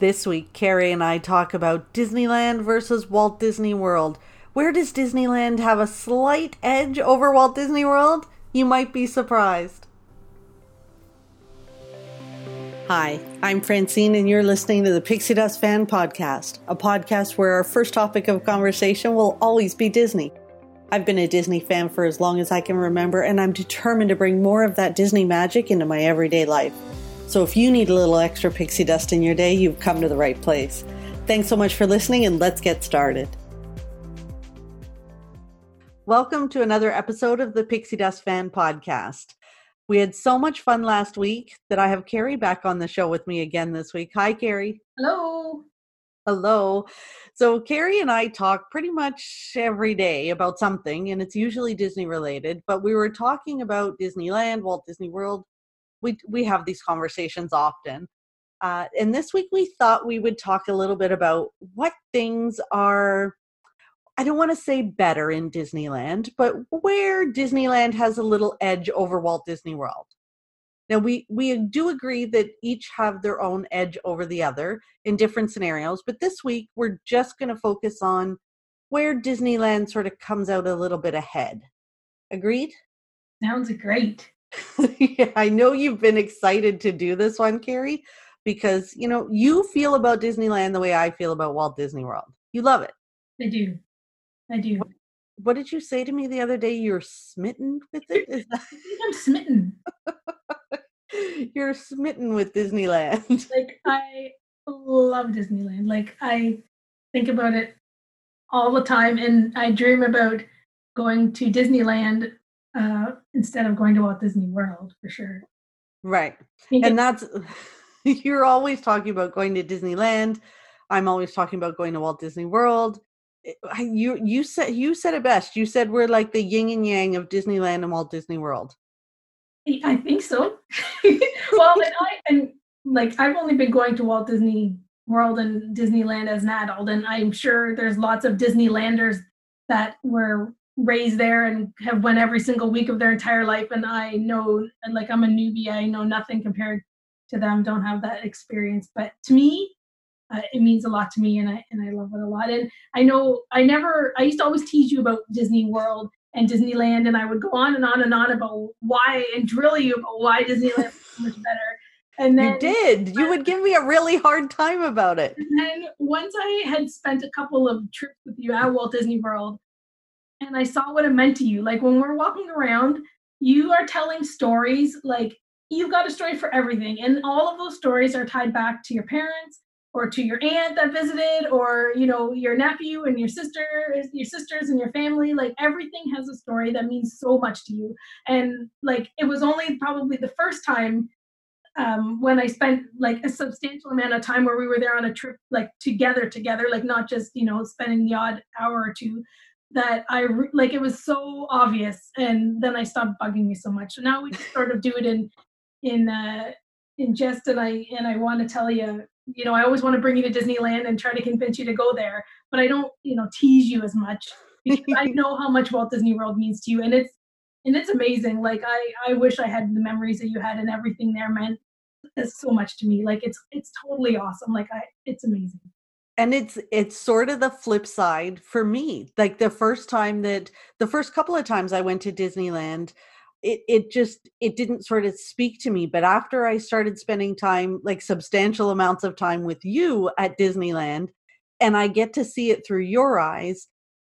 This week, Carrie and I talk about Disneyland versus Walt Disney World. Where does Disneyland have a slight edge over Walt Disney World? You might be surprised. Hi, I'm Francine, and you're listening to the Pixie Dust Fan Podcast, a podcast where our first topic of conversation will always be Disney. I've been a Disney fan for as long as I can remember, and I'm determined to bring more of that Disney magic into my everyday life. So if you need a little extra pixie dust in your day, you've come to the right place. Thanks so much for listening, and let's get started. Welcome to another episode of the Pixie Dust Fan Podcast. We had so much fun last week that I have Carrie back on the show with me again this week. Hi, Carrie. Hello. Hello. So, Carrie and I talk pretty much every day about something, and it's usually Disney related, but we were talking about Disneyland, Walt Disney World, we we have these conversations often. Uh, and this week we thought we would talk a little bit about what things are I don't want to say better in Disneyland, but where Disneyland has a little edge over Walt Disney World. Now we we do agree that each have their own edge over the other in different scenarios, but this week we're just going to focus on where Disneyland sort of comes out a little bit ahead. Agreed? Sounds great. yeah, I know you've been excited to do this one, Carrie, because you know you feel about Disneyland the way I feel about Walt Disney World. You love it. I do. I do. What, what did you say to me the other day? You're smitten with it. Is that... I'm smitten. You're smitten with Disneyland. Like I love Disneyland. Like I think about it all the time, and I dream about going to Disneyland uh, instead of going to Walt Disney World for sure. Right. And that's, you're always talking about going to Disneyland. I'm always talking about going to Walt Disney World. You you said you said it best. You said we're like the yin and yang of Disneyland and Walt Disney World. I think so. well, and I and like I've only been going to Walt Disney World and Disneyland as an adult, and I'm sure there's lots of Disneylanders that were raised there and have went every single week of their entire life and i know like i'm a newbie i know nothing compared to them don't have that experience but to me uh, it means a lot to me and i and i love it a lot and i know i never i used to always tease you about disney world and disneyland and i would go on and on and on about why and drill you about why disneyland is so much better and then, you did. You would give me a really hard time about it. And then once I had spent a couple of trips with you at Walt Disney World, and I saw what it meant to you. Like when we're walking around, you are telling stories like you've got a story for everything. And all of those stories are tied back to your parents or to your aunt that visited or you know your nephew and your sister your sisters and your family like everything has a story that means so much to you and like it was only probably the first time um, when I spent like a substantial amount of time where we were there on a trip, like together, together, like not just you know spending the odd hour or two, that I re- like it was so obvious, and then I stopped bugging you so much. So now we sort of do it in in uh, in jest, and I and I want to tell you, you know, I always want to bring you to Disneyland and try to convince you to go there, but I don't, you know, tease you as much because I know how much Walt Disney World means to you, and it's and it's amazing. Like I I wish I had the memories that you had, and everything there meant so much to me. Like it's it's totally awesome. Like I, it's amazing and it's it's sort of the flip side for me like the first time that the first couple of times i went to disneyland it it just it didn't sort of speak to me but after i started spending time like substantial amounts of time with you at disneyland and i get to see it through your eyes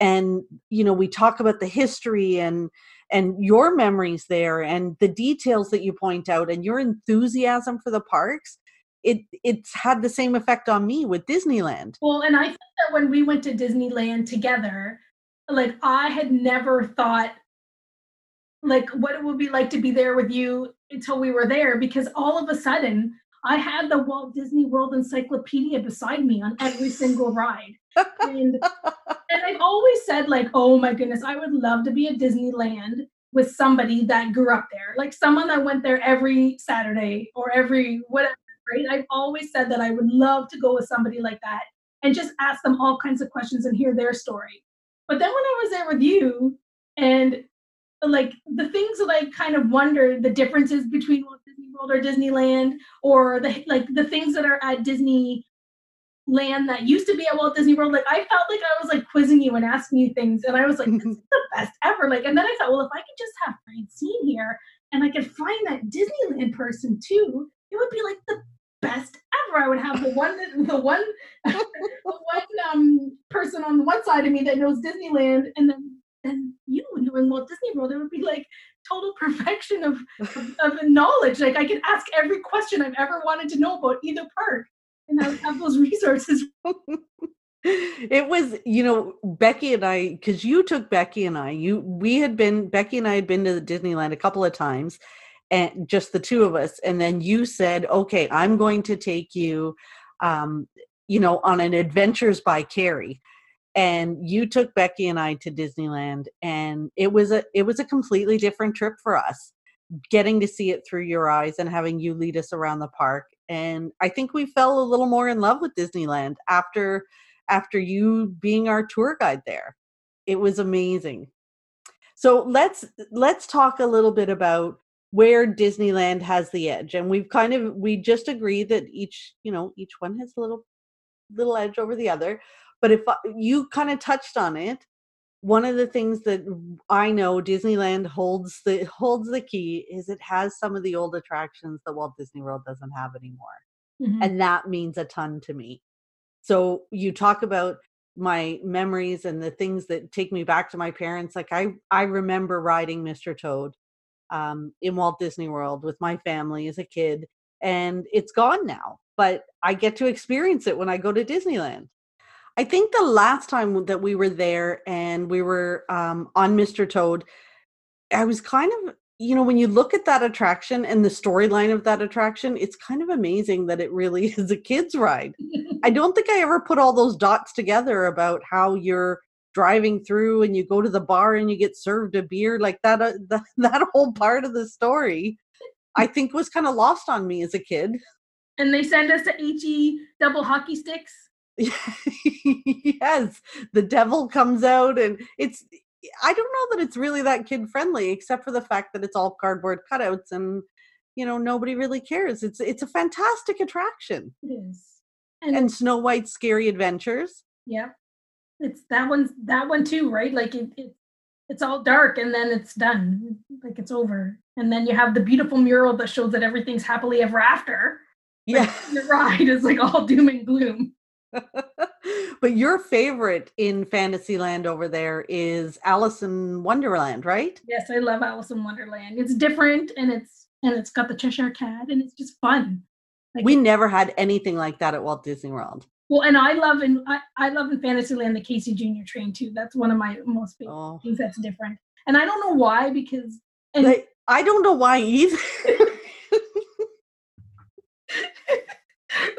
and you know we talk about the history and and your memories there and the details that you point out and your enthusiasm for the parks it it's had the same effect on me with Disneyland. Well, and I think that when we went to Disneyland together, like I had never thought like what it would be like to be there with you until we were there because all of a sudden I had the Walt Disney World encyclopedia beside me on every single ride. and and I've always said like, "Oh my goodness, I would love to be at Disneyland with somebody that grew up there. Like someone that went there every Saturday or every whatever right? I've always said that I would love to go with somebody like that and just ask them all kinds of questions and hear their story. But then when I was there with you and like the things that I kind of wondered the differences between Walt Disney World or Disneyland or the like the things that are at Disney land that used to be at Walt Disney World. Like I felt like I was like quizzing you and asking you things, and I was like, "This is the best ever!" Like, and then I thought, well, if I could just have Francine here and I could find that Disneyland person too, it would be like the best ever. I would have the one that the one the one um person on one side of me that knows Disneyland, and then then you knowing Walt Disney World. It would be like total perfection of, of, of knowledge. Like I could ask every question I've ever wanted to know about either park, and I would have those resources. it was you know becky and i because you took becky and i you we had been becky and i had been to disneyland a couple of times and just the two of us and then you said okay i'm going to take you um you know on an adventures by carrie and you took becky and i to disneyland and it was a it was a completely different trip for us getting to see it through your eyes and having you lead us around the park and i think we fell a little more in love with disneyland after after you being our tour guide there. It was amazing. So let's let's talk a little bit about where Disneyland has the edge. And we've kind of we just agree that each, you know, each one has a little little edge over the other. But if you kind of touched on it, one of the things that I know Disneyland holds the holds the key is it has some of the old attractions that Walt Disney World doesn't have anymore. Mm-hmm. And that means a ton to me. So you talk about my memories and the things that take me back to my parents. Like I, I remember riding Mr. Toad um, in Walt Disney World with my family as a kid, and it's gone now. But I get to experience it when I go to Disneyland. I think the last time that we were there and we were um, on Mr. Toad, I was kind of you know, when you look at that attraction and the storyline of that attraction, it's kind of amazing that it really is a kids' ride. I don't think I ever put all those dots together about how you're driving through and you go to the bar and you get served a beer like that uh, that, that whole part of the story i think was kind of lost on me as a kid and they send us to he double hockey sticks yes the devil comes out and it's I don't know that it's really that kid friendly, except for the fact that it's all cardboard cutouts and you know nobody really cares. It's it's a fantastic attraction. It is. And, and Snow White's Scary Adventures. Yeah, it's that one's that one too, right? Like it, it it's all dark and then it's done, like it's over, and then you have the beautiful mural that shows that everything's happily ever after. Yeah, the ride is like all doom and gloom. but your favorite in Fantasyland over there is Alice in Wonderland, right? Yes, I love Alice in Wonderland. It's different and it's and it's got the Cheshire Cat and it's just fun. Like we never had anything like that at Walt Disney World. Well, and I love in I, I love in Fantasyland the Casey Junior train too. That's one of my most favorite oh. things that's different. And I don't know why because and like, I don't know why either.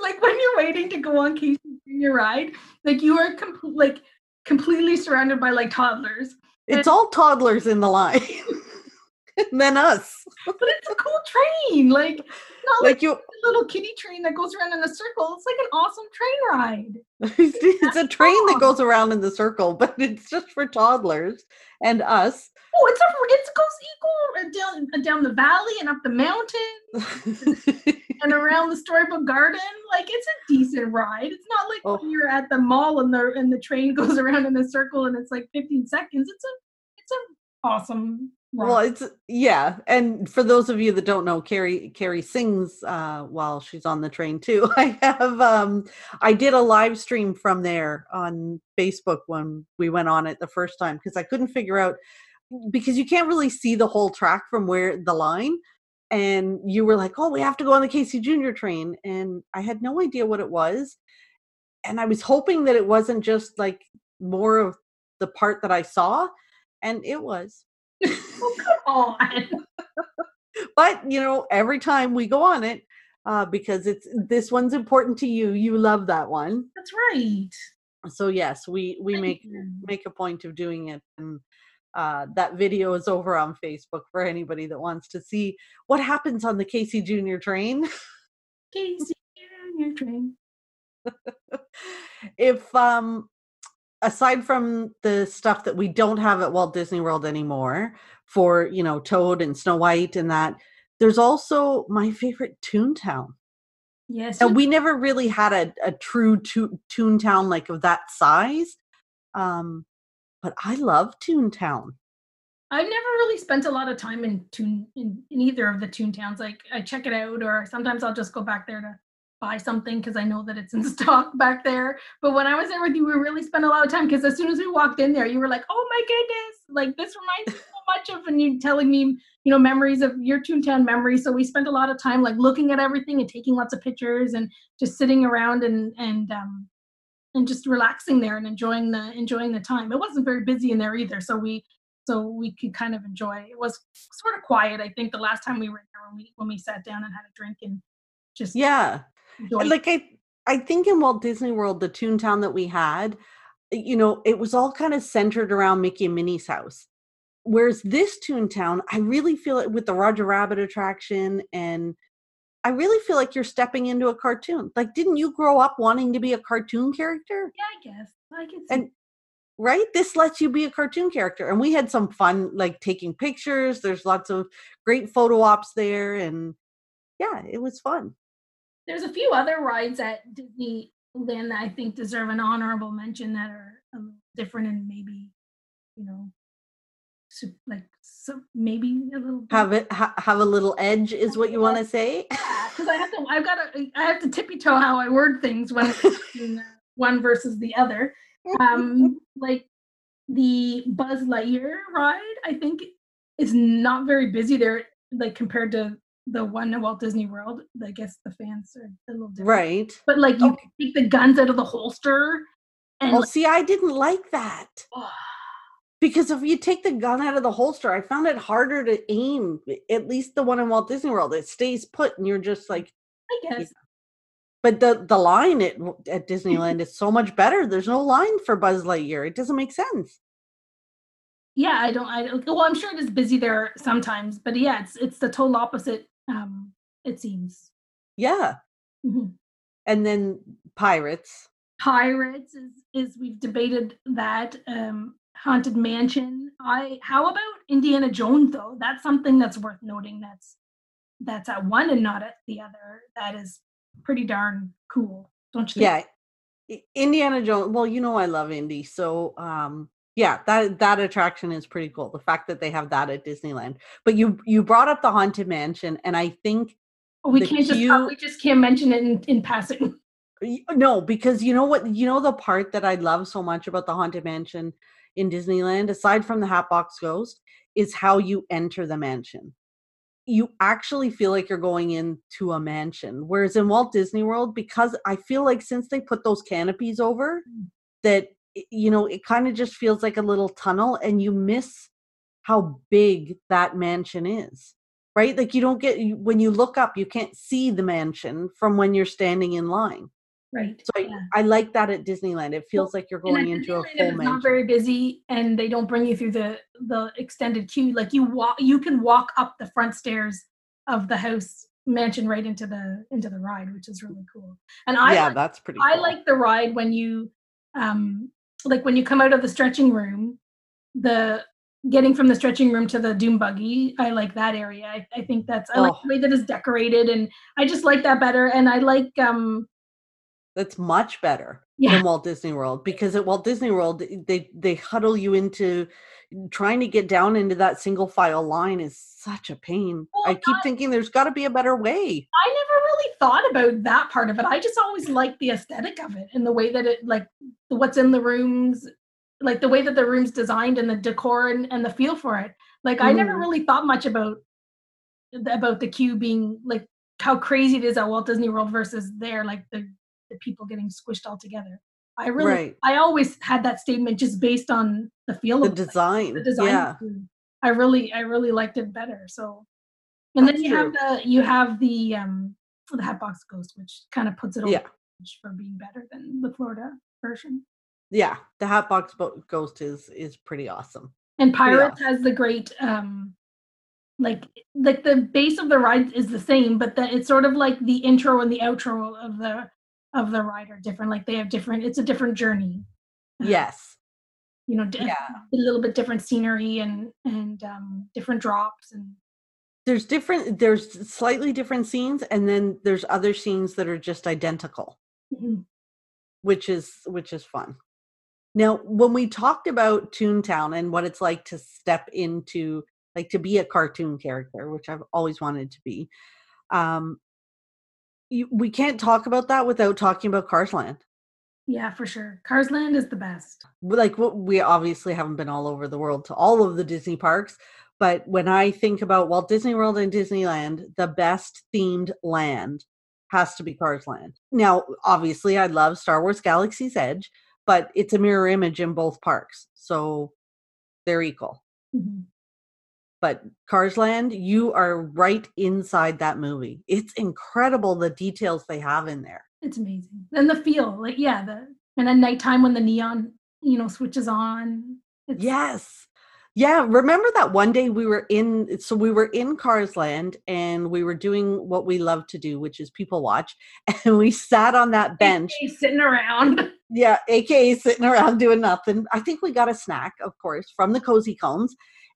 like when you're waiting to go on Casey Junior ride, like you are com- like completely surrounded by like toddlers. It's and- all toddlers in the line. then us. But it's a cool train. Like not like, like you little kiddie train that goes around in a circle. It's like an awesome train ride. it's a train that goes around in the circle, but it's just for toddlers and us. Oh, it's a it goes equal uh, down uh, down the valley and up the mountain and around the storybook garden. Like it's a decent ride. It's not like oh. when you're at the mall and the and the train goes around in a circle and it's like 15 seconds. It's a it's a awesome well, it's yeah, and for those of you that don't know, Carrie Carrie sings uh, while she's on the train too. I have um, I did a live stream from there on Facebook when we went on it the first time because I couldn't figure out because you can't really see the whole track from where the line, and you were like, "Oh, we have to go on the Casey Junior train," and I had no idea what it was, and I was hoping that it wasn't just like more of the part that I saw, and it was come on. but you know, every time we go on it, uh, because it's this one's important to you, you love that one. That's right. So yes, we we Thank make you. make a point of doing it, and uh, that video is over on Facebook for anybody that wants to see what happens on the Casey Junior train. Casey Junior train. if um aside from the stuff that we don't have at Walt Disney World anymore for, you know, Toad and Snow White and that, there's also my favorite Toontown. Yes. And we never really had a, a true to- Toontown like of that size. Um, but I love Toontown. I've never really spent a lot of time in Toon in, in either of the Toontowns. Like I check it out, or sometimes I'll just go back there to buy something because I know that it's in stock back there. But when I was there with you, we really spent a lot of time because as soon as we walked in there, you were like, "Oh my goodness!" Like this reminds me so much of, and you telling me, you know, memories of your Toontown memories. So we spent a lot of time like looking at everything and taking lots of pictures and just sitting around and and um and just relaxing there and enjoying the enjoying the time. It wasn't very busy in there either, so we so we could kind of enjoy. It was sort of quiet. I think the last time we were there when we when we sat down and had a drink and just Yeah. Like I I think in Walt Disney World, the Toontown that we had, eh, you know, it was all kind of centered around Mickey and Minnie's house. Whereas this Toontown, I really feel it with the Roger Rabbit attraction, and I really feel like you're stepping into a cartoon. Like, didn't you grow up wanting to be a cartoon character? yeah, I guess I can see. And right, this lets you be a cartoon character, and we had some fun, like taking pictures. There's lots of great photo ops there, and yeah, it was fun. There's a few other rides at Disneyland that I think deserve an honorable mention that are a little different and maybe, you know, like so maybe a little Have it ha- have a little edge, is what you want to say. because I have to. I've got to. I have to tippy toe how I word things when one versus the other. Um, like the Buzz Lightyear ride, I think is not very busy there, like compared to the one at Walt Disney World. I guess the fans are a little different. Right. But like you Okay. take the guns out of the holster and Well, like, see, I didn't like that because if you take the gun out of the holster, I found it harder to aim. At least the one in Walt Disney World, it stays put, and you're just like. I guess But the the line at at Disneyland is so much better. There's no line for Buzz Lightyear. It doesn't make sense. yeah, I don't. I don't. Well, I'm sure it is busy there sometimes, but yeah, it's it's the total opposite. Um, it seems. Yeah, Mhm. and then pirates. Pirates is is we've debated that. Um, Haunted Mansion. I. How about Indiana Jones though? That's something that's worth noting. That's that's at one and not at the other. That is pretty darn cool, don't you think? Yeah, Indiana Jones. Well, you know I love Indy, so um, yeah, that that attraction is pretty cool. The fact that they have that at Disneyland. But you you brought up the Haunted Mansion, and I think We can't just we just can't mention it in, in passing. No, because you know what? You know the part that I love so much about the Haunted Mansion in Disneyland, aside from the Hatbox Ghost, is how you enter the mansion. You actually feel like you're going into a mansion. Whereas in Walt Disney World, because I feel like since they put those canopies over, Mm. that you know, it kind of just feels like a little tunnel and you miss how big that mansion is. Right? Like you don't get when you look up, you can't see the mansion from when you're standing in line. Right. So I, yeah. I like that at Disneyland. It feels like you're going into a Disneyland, if full it's mansion. not very busy and they don't bring you through the the extended queue like you walk you can walk up the front stairs of the house mansion right into the into the ride which is really cool and i yeah, like, that's pretty. i cool. like the ride when you um like when you come out of the stretching room the getting from the stretching room to the doom buggy i like that area i, I think that's i like Oh. the way that is decorated and i just like that better and i like um That's much better Yeah. than Walt Disney World because at Walt Disney World they they huddle you into trying to get down into that single file line is such a pain. Well, I keep thinking there's got to be a better way. I never really thought about that part of it. I just always liked the aesthetic of it and the way that it like what's in the rooms, like the way that the room's designed and the decor and, and the feel for it. Like I never Mhm. really thought much about about the queue being like how crazy it is at Walt Disney World versus there, like the, the people getting squished all together. I really Right. I always had that statement just based on the feel The of design. the design Yeah. I really I really liked it better. So and then That's you have the you have the um the Hatbox Ghost, which kind of puts it over Yeah. for being better than the Florida version. Yeah, the Hatbox Bo- Ghost is is pretty awesome. And Pirates has the great um like like the base of the ride is the same, but that it's sort of like the intro and the outro of the of the ride are different. Like they have different it's a different journey. Uh, Yes. You know, Yeah. a little bit different scenery and and um different drops and there's different there's slightly different scenes and then there's other scenes that are just identical Mhm. which is which is fun now when we talked about toontown and what it's like to step into like to be a cartoon character which i've always wanted to be um you, we can't talk about that without talking about cars land Yeah, for sure. Cars Land is the best. like what we obviously haven't been all over the world to all of the Disney parks, but when I think about Walt Disney World and Disneyland, the best themed land has to be Cars Land. Now, obviously, I love Star Wars Galaxy's Edge, but it's a mirror image in both parks, so they're equal. Mhm. But Cars Land, you are right inside that movie. It's incredible the details they have in there. It's amazing. And the feel, like yeah, the and at nighttime when the neon, you know, switches on. It's, Yes. Yeah, remember that one day we were in so we were in Cars Land and we were doing what we love to do, which is people watch, and we sat on that bench. AKA sitting around. Yeah, aka sitting around doing nothing. I think we got a snack, of course, from the cozy cones.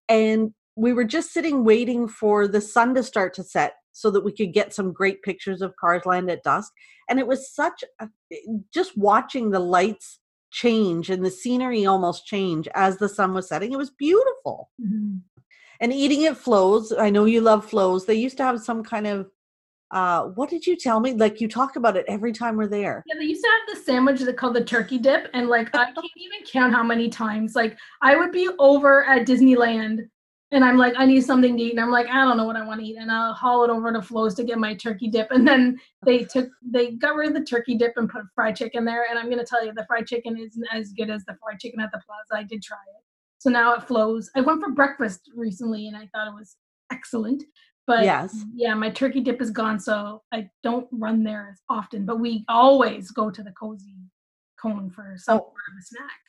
And we were just sitting waiting for the sun to start to set so that we could get some great pictures of Cars Land at dusk. And it was such a, eh, just watching the lights change and the scenery almost change as the sun was setting. It was beautiful. Mhm. And eating at Flo's, I know you love Flo's. They used to have some kind of uh what did you tell me? Like you talk about it every time we're there. Yeah, they used to have the sandwich that called the turkey dip, and like I can't even count how many times. Like I would be over at Disneyland, and I'm like, I need something to eat, and I'm like, I don't know what I want to eat, and I'll haul it over to Flo's to get my turkey dip, and then they took they got rid of the turkey dip and put fried chicken there, and I'm gonna tell you, the fried chicken isn't as good as the fried chicken at the Plaza. I did try it, so now it Flo's. I went for breakfast recently, and I thought it was excellent. But Yes. yeah, my turkey dip is gone, so I don't run there as often. But we always go to the cozy cone for some Oh. sort of a snack.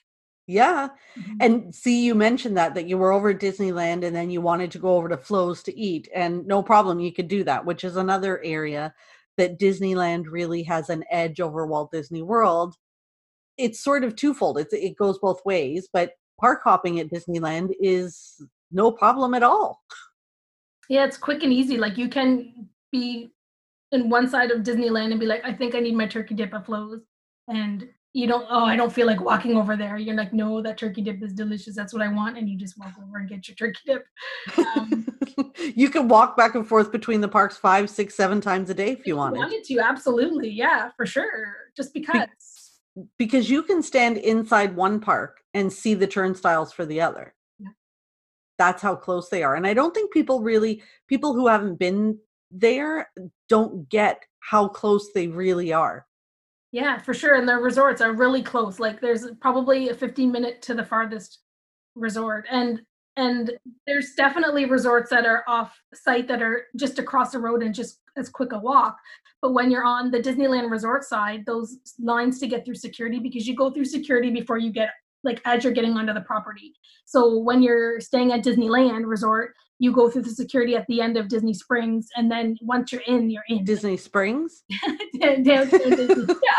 Yeah. Mhm. And see, you mentioned that that you were over at Disneyland and then you wanted to go over to Flo's to eat, and no problem, you could do that, which is another area that Disneyland really has an edge over Walt Disney World. It's sort of twofold. It's it goes both ways, but park hopping at Disneyland is no problem at all. yeah, it's quick and easy. Like you can be in one side of Disneyland and be like, I think I need my turkey dip at Flo's, and you don't. Oh, I don't feel like walking over there. You're like, no, that turkey dip is delicious. That's what I want, and you just walk over and get your turkey dip. Um, you can walk back and forth between the parks five, six, seven times a day if you wanted. wanted to, absolutely, yeah, for sure. Just because. because you can stand inside one park and see the turnstiles for the other. Yeah. That's how close they are. And I don't think people really, people who haven't been there don't get how close they really are. Yeah, for sure. And the resorts are really close. Like there's probably a 15 minute to the farthest resort. And and there's definitely resorts that are off site that are just across the road and just as quick a walk. But when you're on the Disneyland resort side, those lines to get through security because you go through security before you get like as you're getting onto the property. So when you're staying at Disneyland resort, you go through the security at the end of Disney Springs and then once you're in, you're in. Disney Springs. Downtown Disney. Yeah.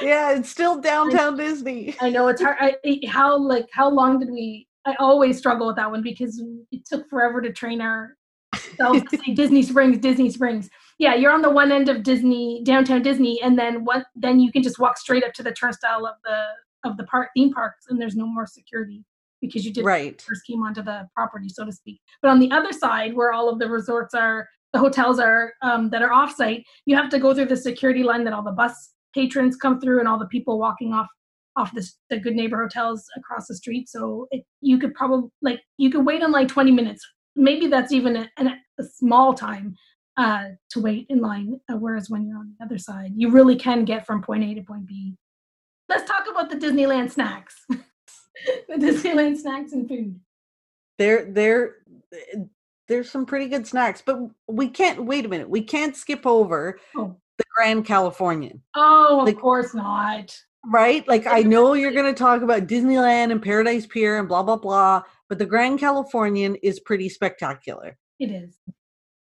Yeah, it's still downtown Disney. I know it's hard. I, how like how long did we? I always struggle with that one because it took forever to train ourselves to say Disney Springs, Disney Springs. Yeah, you're on the one end of Disney, downtown Disney, and then what? Then you can just walk straight up to the turnstile of the of the park theme parks, and there's no more security because you did Right. first came onto the property, so to speak. But on the other side, where all of the resorts are, the hotels are um, that are offsite, you have to go through the security line that all the bus patrons come through and all the people walking off off the, the good neighbor hotels across the street. So it, you could probably like you could wait in like 20 minutes. Maybe that's even a, a, a small time uh, to wait in line. Uh, whereas when you're on the other side, you really can get from point A to point B. Let's talk about the Disneyland snacks. the Disneyland snacks and food. There there eh, there's some pretty good snacks, but we can't wait a minute. We can't skip over Oh. the Grand Californian. Oh, of Like- course not. Right? Like I know you're going to talk about Disneyland and Paradise Pier and blah blah blah, but the Grand Californian is pretty spectacular. It is.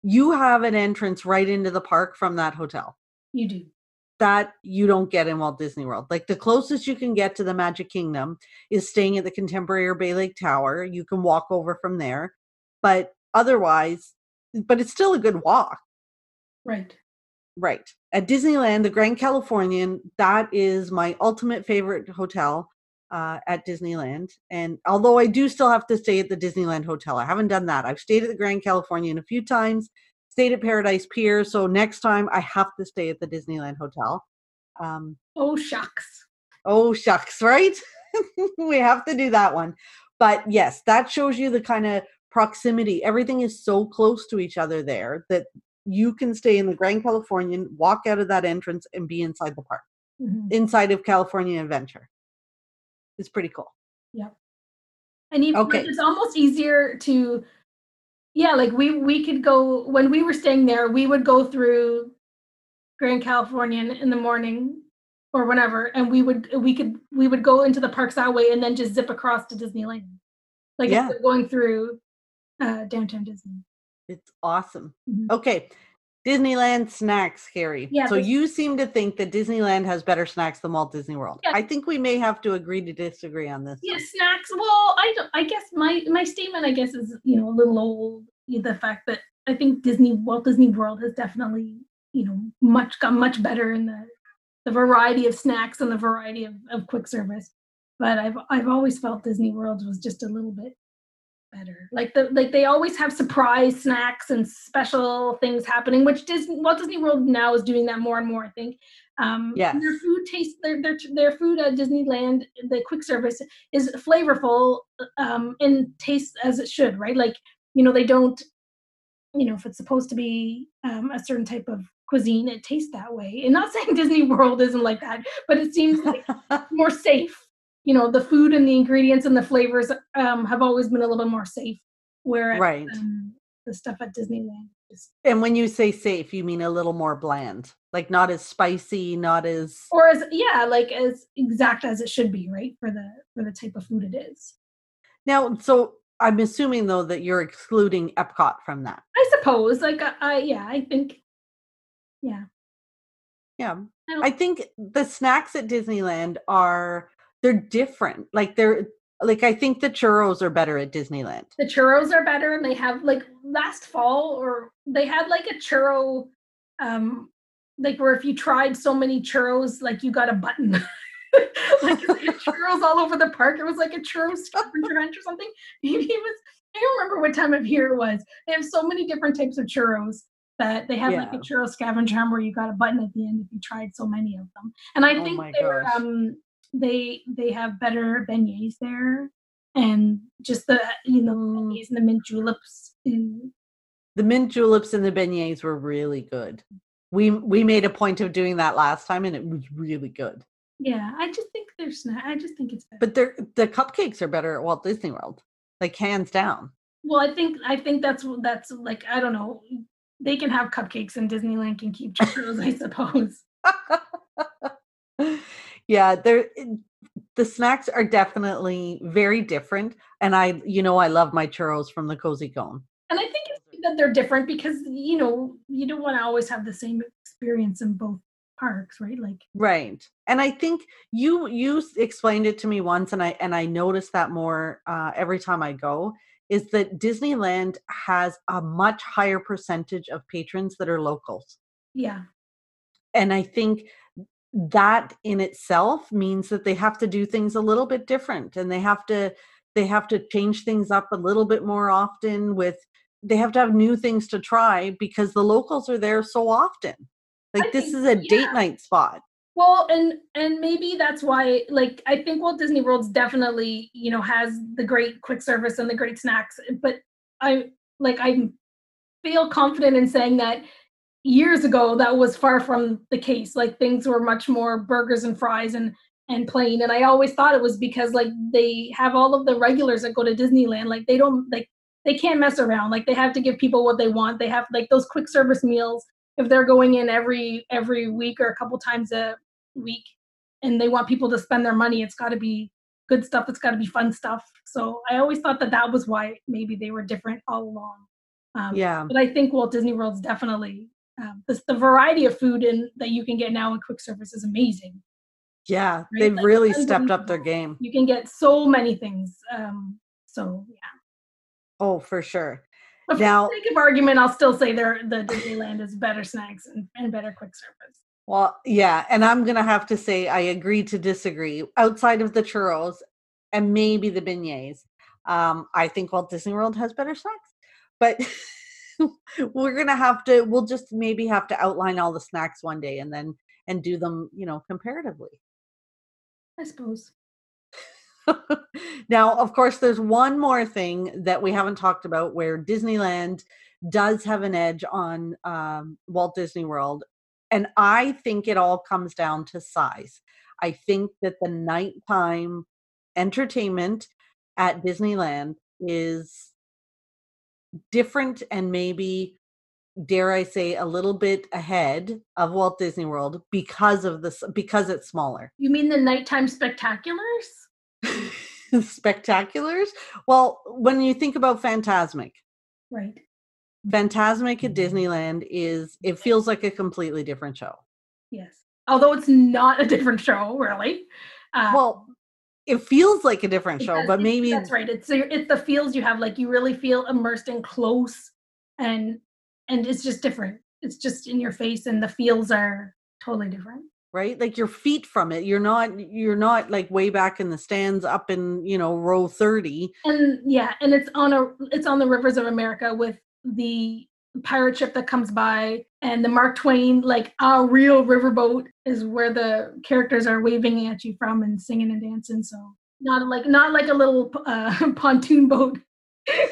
You have an entrance right into the park from that hotel. You do. That you don't get in Walt Disney World. Like the closest you can get to the Magic Kingdom is staying at the Contemporary or Bay Lake Tower. You can walk over from there. But otherwise, but it's still a good walk. Right. Right. At Disneyland, the Grand Californian, that is my ultimate favorite hotel uh, at Disneyland. And although I do still have to stay at the Disneyland Hotel, I haven't done that. I've stayed at the Grand Californian a few times, stayed at Paradise Pier. So next time I have to stay at the Disneyland Hotel. Um, oh, shucks. Oh, shucks, right? we have to do that one. But yes, that shows you the kind of proximity. Everything is so close to each other there that you can stay in the Grand Californian, walk out of that entrance, and be inside the park, mm-hmm. inside of California Adventure. It's pretty cool. Yep. And even okay. It's almost easier to yeah, like we we could go when we were staying there, we would go through Grand Californian in the morning or whenever, and we would we could we would go into the parks that way and then just zip across to Disneyland. Like yeah. going through uh, downtown Disney. It's awesome. Mm-hmm. Okay. Disneyland snacks, Carrie. Yeah, so you seem to think that Disneyland has better snacks than Walt Disney World. Yeah. I think we may have to agree to disagree on this. Yeah, snacks. Well, I don't, I guess my my statement, I guess, is you know a little old. The fact that I think Disney Walt Disney World has definitely you know much got much better in the the variety of snacks and the variety of, of quick service. But I've I've always felt Disney World was just a little bit better. Like the like they always have surprise snacks and special things happening, which Disney Walt Disney World now is doing that more and more. I think. Um, yeah. Their food tastes their their their food at Disneyland, the quick service is flavorful um, and tastes as it should, right? Like you know they don't, you know, if it's supposed to be um, a certain type of cuisine, it tastes that way. And not saying Disney World isn't like that, but it seems like more safe you know the food and the ingredients and the flavors um, have always been a little bit more safe whereas right. Um, the stuff at disneyland is and when you say safe you mean a little more bland like not as spicy not as or as yeah like as exact as it should be right for the for the type of food it is. Now so i'm assuming though that you're excluding epcot from that. I suppose like i, I yeah i think yeah. Yeah. I, I think the snacks at disneyland are they're different. Like they're like I think the churros are better at Disneyland. The churros are better and they have like last fall or they had like a churro um like where if you tried so many churros like you got a button. like churros all over the park. It was like a churro scavenger hunt or something. Maybe it was I don't remember what time of year it was. They have so many different types of churros that they have yeah. like a churro scavenger hunt where you got a button at the end if you tried so many of them. And I oh think they're um they they have better beignets there and just the you know mm. beignets and the mint juleps in the mint juleps and the beignets were really good we we made a point of doing that last time and it was really good yeah i just think they're snack i just think it's better. but they're the cupcakes are better at walt disney world like hands down well i think i think that's that's like i don't know they can have cupcakes and disneyland can keep churros i suppose yeah there the snacks are definitely very different and i you know i love my churros from the cozy cone. And i think that they're different because you know you don't want to always have the same experience in both parks right? Like right and i think you you explained it to me once and i and i noticed that more uh, every time i go is that disneyland has a much higher percentage of patrons that are locals. Yeah. And i think that in itself means that they have to do things a little bit different and they have to they have to change things up a little bit more often with they have to have new things to try because the locals are there so often like I this think, is a yeah. date night spot well and and maybe that's why like i think walt disney world's definitely you know has the great quick service and the great snacks but i like i feel confident in saying that years ago that was far from the case. Like things were much more burgers and fries and and plain. And i always thought it was because like they have all of the regulars that go to disneyland. Like they don't like they can't mess around. Like they have to give people what they want. They have like those quick service meals if they're going in every every week or a couple times a week and they want people to spend their money it's got to be good stuff. It's got to be fun stuff. So i always thought that that was why maybe they were different all along. Um, yeah. but i think walt disney world's definitely um, the, the variety of food in, that you can get now in quick service is amazing. Yeah, right? they've like, really stepped up their game. You can get so many things. Um, so yeah. Oh, for sure. But for Now- the sake of argument, I'll still say there the Disneyland is better snacks and, and better quick service. Well, yeah, and I'm gonna have to say I agree to disagree. Outside of the churros and maybe the beignets, um, I think Walt Disney World has better snacks. But we're gonna have to. We'll just maybe have to outline all the snacks one day and then and do them, you know, comparatively. I suppose. now, of course, there's one more thing that we haven't talked about where Disneyland does have an edge on um, Walt Disney World. And I think it all comes down to size. I think that the nighttime entertainment at Disneyland is different and maybe dare I say a little bit ahead of Walt Disney World because of this because it's smaller. You mean the nighttime spectaculars? spectaculars. Well, when you think about Phantasmic, Right. Phantasmic at Disneyland is it feels like a completely different show. Yes. Although it's not a different show, really. Uh, Well, it feels like a different show, but maybe that's right. It's it's the feels you have, like you really feel immersed and close, and and it's just different. It's just in your face, and the feels are totally different. right like your feet from it. You're not you're not like way back in the stands up in, you know, row 30. And yeah, and it's on a it's on the rivers of America with the pirate ship that comes by and the Mark Twain like a real riverboat is where the characters are waving at you from and singing and dancing. So not like not like a little uh, pontoon boat.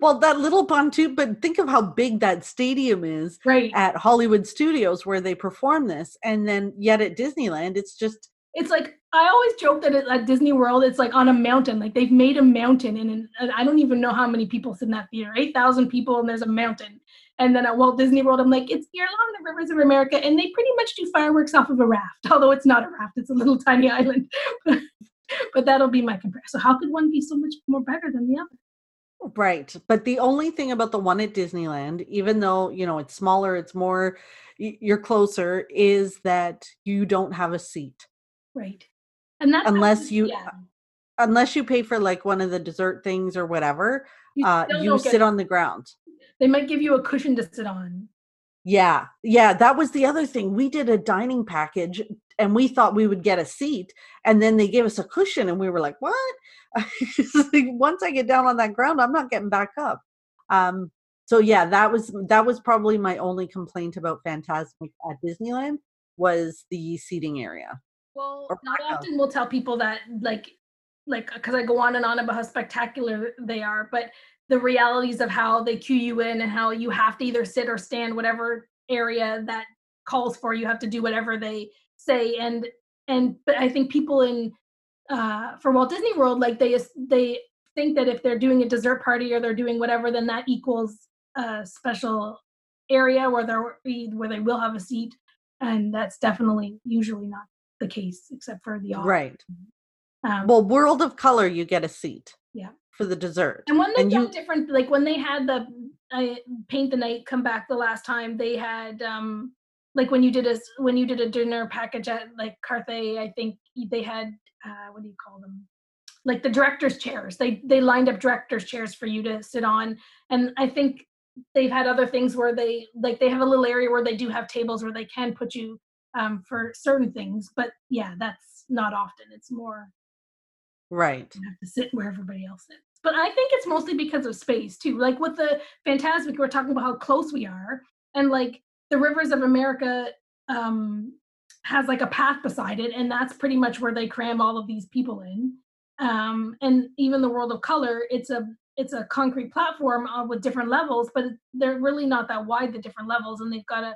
well, that little pontoon, but think of how big that stadium is Right. at Hollywood Studios where they perform this. And then yet at Disneyland, it's just It's like I always joke that it, at Disney World it's like on a mountain. Like they've made a mountain and, in- and I don't even know how many people sit in that theater. 8,000 people and there's a mountain. And then at Walt Disney World I'm like it's you're along the rivers of America and they pretty much do fireworks off of a raft. Although it's not a raft, it's a little tiny island. but that'll be my comparison. So how could one be so much more better than the other? Right. But the only thing about the one at Disneyland, even though, you know, it's smaller, it's more, you're closer, is that you don't have a seat Right. And that's unless you, yeah, unless you pay for like one of the dessert things or whatever, you uh, you sit on the ground. they might give you a cushion to sit on. Yeah. Yeah. That was the other thing. We did a dining package and we thought we would get a seat and then they gave us a cushion and we were like, what? Once I get down on that ground, I'm not getting back up. Um, so yeah, that was that was probably my only complaint about Phantasmic at Disneyland was the seating area. Well, not often we'll tell people that, like, like because I go on and on about how spectacular they are, but the realities of how they queue you in and how you have to either sit or stand, whatever area that calls for, you have to do whatever they say. And and but I think people in uh, for Walt Disney World, like they they think that if they're doing a dessert party or they're doing whatever, then that equals a special area where they're where they will have a seat, and that's definitely usually not the case, except for the off. Right. Um, Well, World of Color, you get a seat. Yeah. For the dessert. and when they've and done you- different, like when they had the uh, paint the night come back the last time, they had um like when you did a when you did a dinner package at like Carthay, I think they had uh, what do you call them? Like the directors' chairs. They they lined up directors' chairs for you to sit on, and I think they've had other things where they like they have a little area where they do have tables where they can put you um, for certain things. But yeah, that's not often. It's more Right. you have to sit where everybody else sits. But I think it's mostly because of space too. Like with the Phantasmic, we're talking about how close we are, and like the Rivers of America um, has like a path beside it, and that's pretty much where they cram all of these people in. Um, and even the World of Color, it's a it's a concrete platform uh, with different levels, but they're really not that wide. The different levels, and they've got to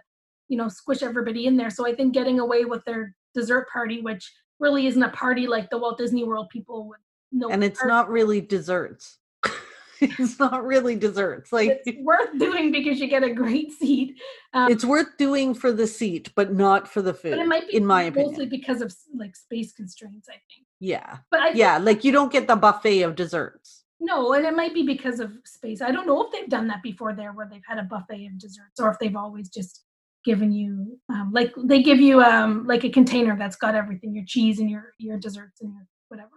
you know squish everybody in there. So I think getting away with their dessert party, which really isn't a party like the Walt Disney World people would know. And it's are- not really desserts. it's not really desserts. Like it's worth doing because you get a great seat. Um, it's worth doing for the seat, but not for the food. but it might be in my opinion mostly because of like space constraints, I think. Yeah. But I Yeah. Like you don't get the buffet of desserts. no, and it might be because of space. I don't know if they've done that before there, where they've had a buffet of desserts, or if they've always just given you um, like they give you um like a container that's got everything your cheese and your your desserts and your whatever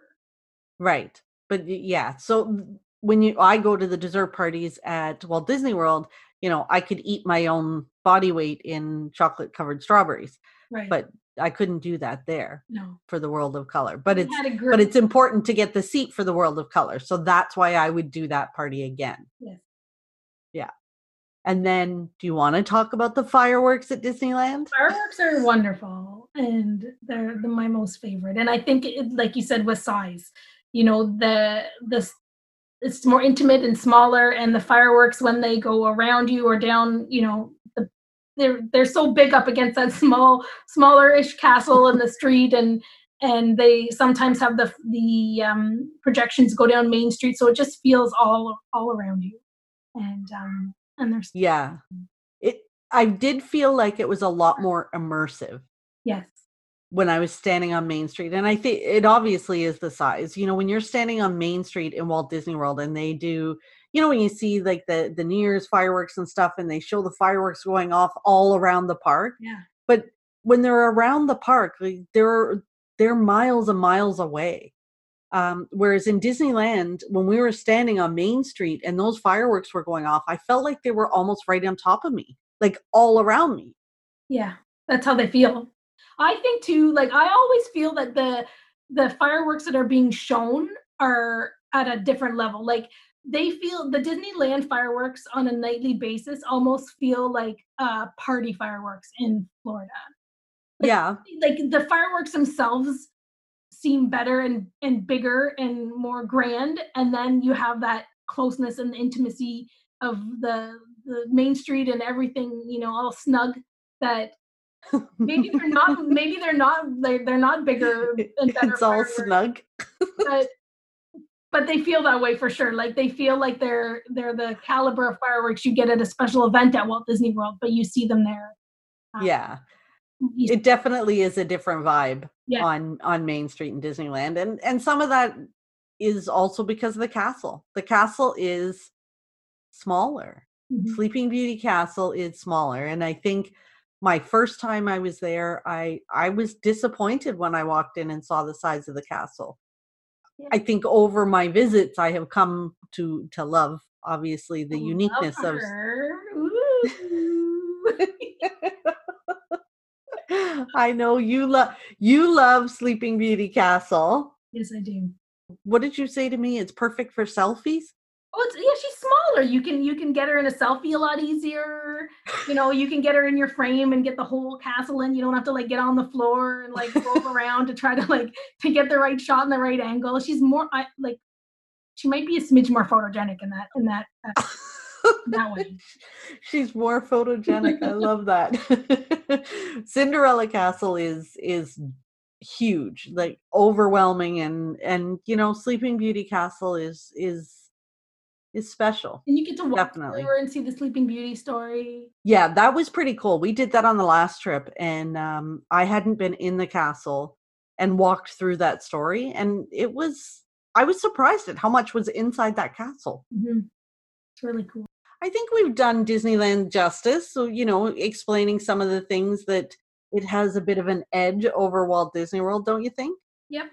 Right. But yeah. So when you I go to the dessert parties at Walt Disney World, you know, I could eat my own body weight in chocolate covered strawberries, Right. but I couldn't do that there no. for the World of Color. But We it's but it's important to get the seat for the World of Color. So that's why I would do that party again. Yes. Yeah. And then do you want to talk about the fireworks at Disneyland? fireworks are wonderful and they're the, my most favorite and i think it, like you said with size you know the the it's more intimate and smaller and the fireworks when they go around you or down you know the, they're they're so big up against that small smaller-ish castle in the street and and they sometimes have the the um, projections go down main street so it just feels all all around you and um and there's Yeah. It I did feel like it was a lot more immersive yes when I was standing on Main Street. And I think it obviously is the size. You know, when you're standing on Main Street in Walt Disney World and they do, you know, when you see like the the New Year's fireworks and stuff and they show the fireworks going off all around the park. yeah But when they're around the park, like, they're they're miles and miles away. Um, whereas in Disneyland, when we were standing on Main Street and those fireworks were going off, I felt like they were almost right on top of me, like all around me. Yeah, that's how they feel. I think too, like I always feel that the the fireworks that are being shown are at a different level. Like they feel the Disneyland fireworks on a nightly basis almost feel like uh party fireworks in Florida. Like- Yeah. Like the fireworks themselves seem better and and bigger and more grand and then you have that closeness and the intimacy of the the main street and everything you know all snug that maybe they're not maybe they're not they're, they're not bigger and better it's all snug. but but they feel that way for sure like they feel like they're they're the caliber of fireworks you get at a special event at walt disney world but you see them there um, Yeah. It definitely is a different vibe Yeah. on on Main Street in Disneyland. And and some of that is also because of the castle. The castle is smaller. mhm. Sleeping Beauty Castle is smaller and I think my first time I was there I I was disappointed when I walked in and saw the size of the castle. Yeah. I think over my visits I have come to to love obviously the Love uniqueness of. I know you love you love Sleeping Beauty Castle. yes i do What did you say to me? It's perfect for selfies. Oh, it's yeah, she's smaller. You can you can get her in a selfie a lot easier. You know, you can get her in your frame and get the whole castle in. You don't have to like get on the floor and like roll around to try to like to get the right shot and the right angle. She's more I like she might be a smidge more photogenic in that in that uh, that way. She's more photogenic. I love that. Cinderella Castle is is huge, like overwhelming, and and you know Sleeping Beauty Castle is is is special. And you get to walk Definitely. and see the Sleeping Beauty story. Yeah, that was pretty cool. We did that on the last trip, and um, I hadn't been in the castle and walked through that story, and it was I was surprised at how much was inside that castle. Mhm. It's really cool. I think we've done Disneyland justice. So, you know, explaining some of the things that it has a bit of an edge over Walt Disney World, don't you think? Yep.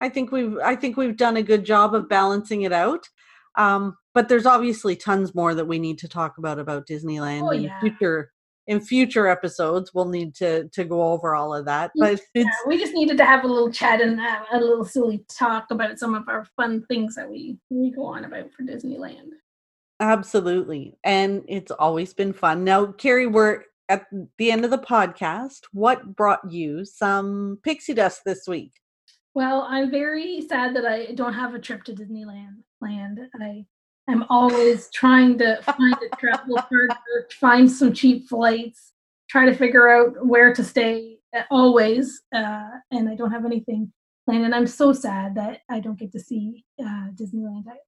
I think we've I think we've done a good job of balancing it out. Um, but there's obviously tons more that we need to talk about about Disneyland Oh, in yeah. future in future episodes. We'll need to to go over all of that. Yeah, But it's Yeah, we just needed to have a little chat and uh, a little silly talk about some of our fun things that we we go on about for Disneyland. Absolutely. And it's always been fun. Now, Carrie, we're at the end of the podcast. What brought you some pixie dust this week? Well, I'm very sad that I don't have a trip to Disneyland. Land. I am always trying to find a travel partner, find some cheap flights, try to figure out where to stay. uh, Always, uh, and I don't have anything planned. And I'm so sad that I don't get to see uh, Disneyland at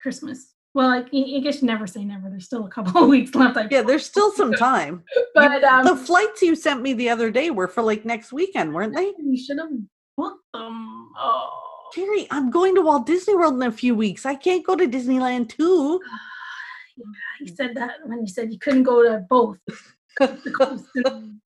Christmas. Well, I, I guess you never say never. There's still a couple of weeks left. I Yeah, there's still some time. You- but um, the flights you sent me the other day were for like next weekend, weren't they? You should have booked them. Oh. Carrie, I'm going to Walt Disney World in a few weeks. I can't go to Disneyland too. Yeah, he said that when he said you couldn't go to both. the coast and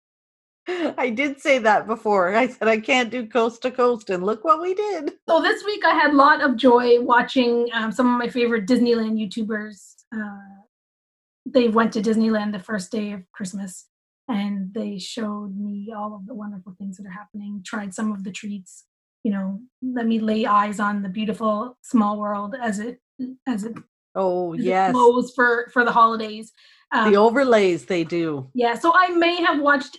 I did say that before. I said I can't do coast to coast, and look what we did. So this week I had a lot of joy watching um, some of my favorite Disneyland YouTubers. Uh, they went to Disneyland the first day of Christmas, and they showed me all of the wonderful things that are happening. Tried some of the treats. You know, let me lay eyes on the beautiful small world as it as it Oh as it yes, flows for for the holidays. Um, the overlays they do. yeah, so I may have watched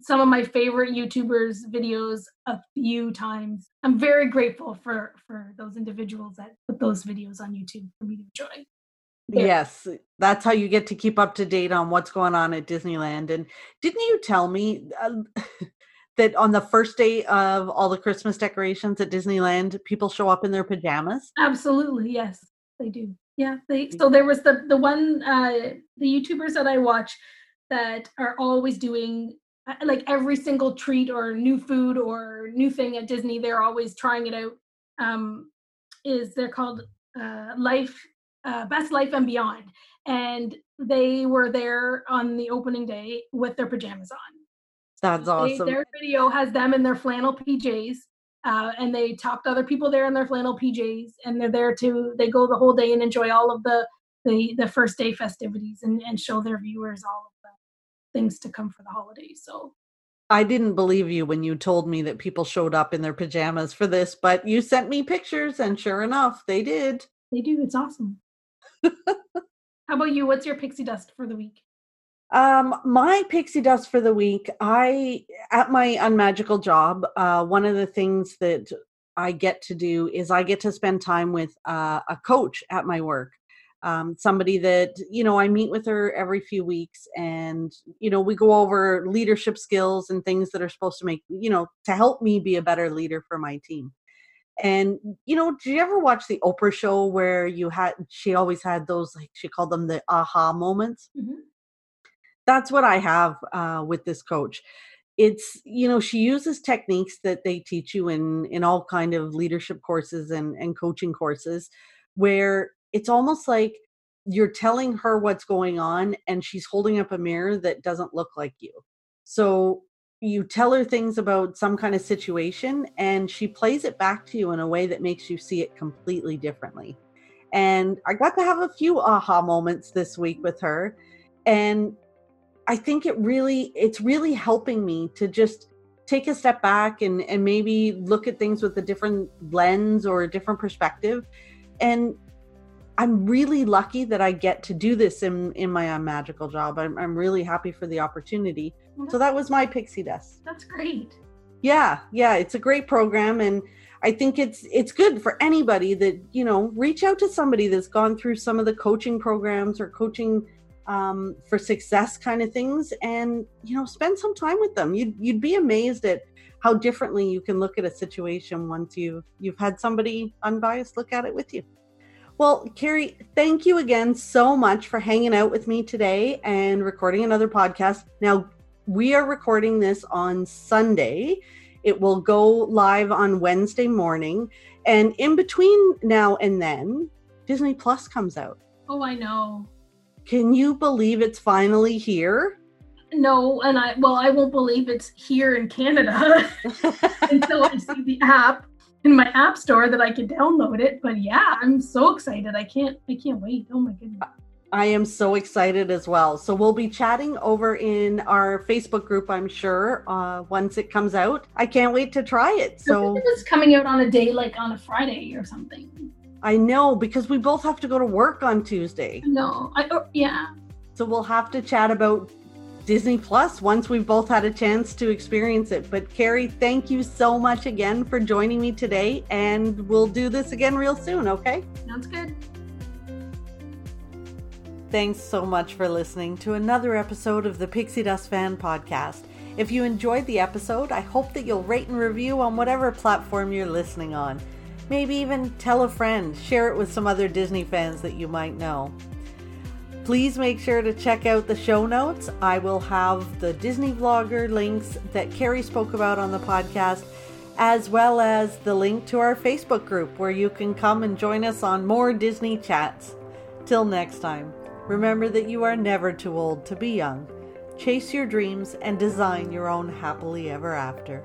some of my favorite YouTubers' videos a few times. I'm very grateful for for those individuals that put those videos on YouTube for me to enjoy. Yeah. Yes, that's how you get to keep up to date on what's going on at Disneyland. And didn't you tell me uh, that on the first day of all the Christmas decorations at Disneyland, people show up in their pajamas? Absolutely, yes, they do. Yeah, they. So there was the the one uh the YouTubers that I watch that are always doing uh, like every single treat or new food or new thing at Disney. They're always trying it out. Um, is they're called uh, Life uh, Best Life and Beyond, and they were there on the opening day with their pajamas on. That's They- awesome. their video has them in their flannel PJs, uh, and they talk to other people there in their flannel PJs, and they're there to they go the whole day and enjoy all of the the the first day festivities and and show their viewers all things to come for the holidays. So I didn't believe you when you told me that people showed up in their pajamas for this, but you sent me pictures, and sure enough, they did. they do. It's awesome. How about you? What's your pixie dust for the week? Um, my pixie dust for the week, I at my unmagical job, uh, one of the things that I get to do is I get to spend time with uh, a coach at my work. Um, somebody that you know I meet with her every few weeks, and you know we go over leadership skills and things that are supposed to make you know to help me be a better leader for my team. And you know, did you ever watch the Oprah show where you had she always had those like she called them the aha moments? Mhm. that's what I have uh, with this coach. It's you know she uses techniques that they teach you in in all kind of leadership courses and and coaching courses, where it's almost like you're telling her what's going on and she's holding up a mirror that doesn't look like you. So you tell her things about some kind of situation and she plays it back to you in a way that makes you see it completely differently. And I got to have a few aha moments this week with her and I think it really it's really helping me to just take a step back and and maybe look at things with a different lens or a different perspective and I'm really lucky that I get to do this in in my magical job. I'm I'm really happy for the opportunity. So that was my pixie dust. That's great. Yeah, yeah, it's a great program and I think it's it's good for anybody that, you know, reach out to somebody that's gone through some of the coaching programs or coaching um, for success kind of things and, you know, spend some time with them. You'd you'd be amazed at how differently you can look at a situation once you you've had somebody unbiased look at it with you. Well, Carrie, thank you again so much for hanging out with me today and recording another podcast. Now, we are recording this on Sunday. It will go live on Wednesday morning. And in between now and then, Disney Plus comes out. Oh, I know. Can you believe it's finally here? No, and I well, I won't believe it's here in Canada until I see the app in my app store that I can download it. But yeah, I'm so excited. I can't I can't wait. Oh my goodness. I am so excited as well. So we'll be chatting over in our Facebook group, I'm sure, uh, once it comes out. I can't wait to try it. So it's coming out on a day like on a Friday or something. I know because we both have to go to work on Tuesday. No, I oh, yeah. So we'll have to chat about Disney Plus once we've both had a chance to experience it. But Carrie, thank you so much again for joining me today, and we'll do this again real soon, okay? Sounds good. Thanks so much for listening to another episode of the Pixie Dust Fan Podcast. If you enjoyed the episode, I hope that you'll rate and review on whatever platform you're listening on. Maybe even tell a friend, share it with some other Disney fans that you might know. Please make sure to check out the show notes. I will have the Disney Vlogger links that Carrie spoke about on the podcast, as well as the link to our Facebook group where you can come and join us on more Disney chats. Till next time, remember that you are never too old to be young. chase your dreams, and design your own happily ever after.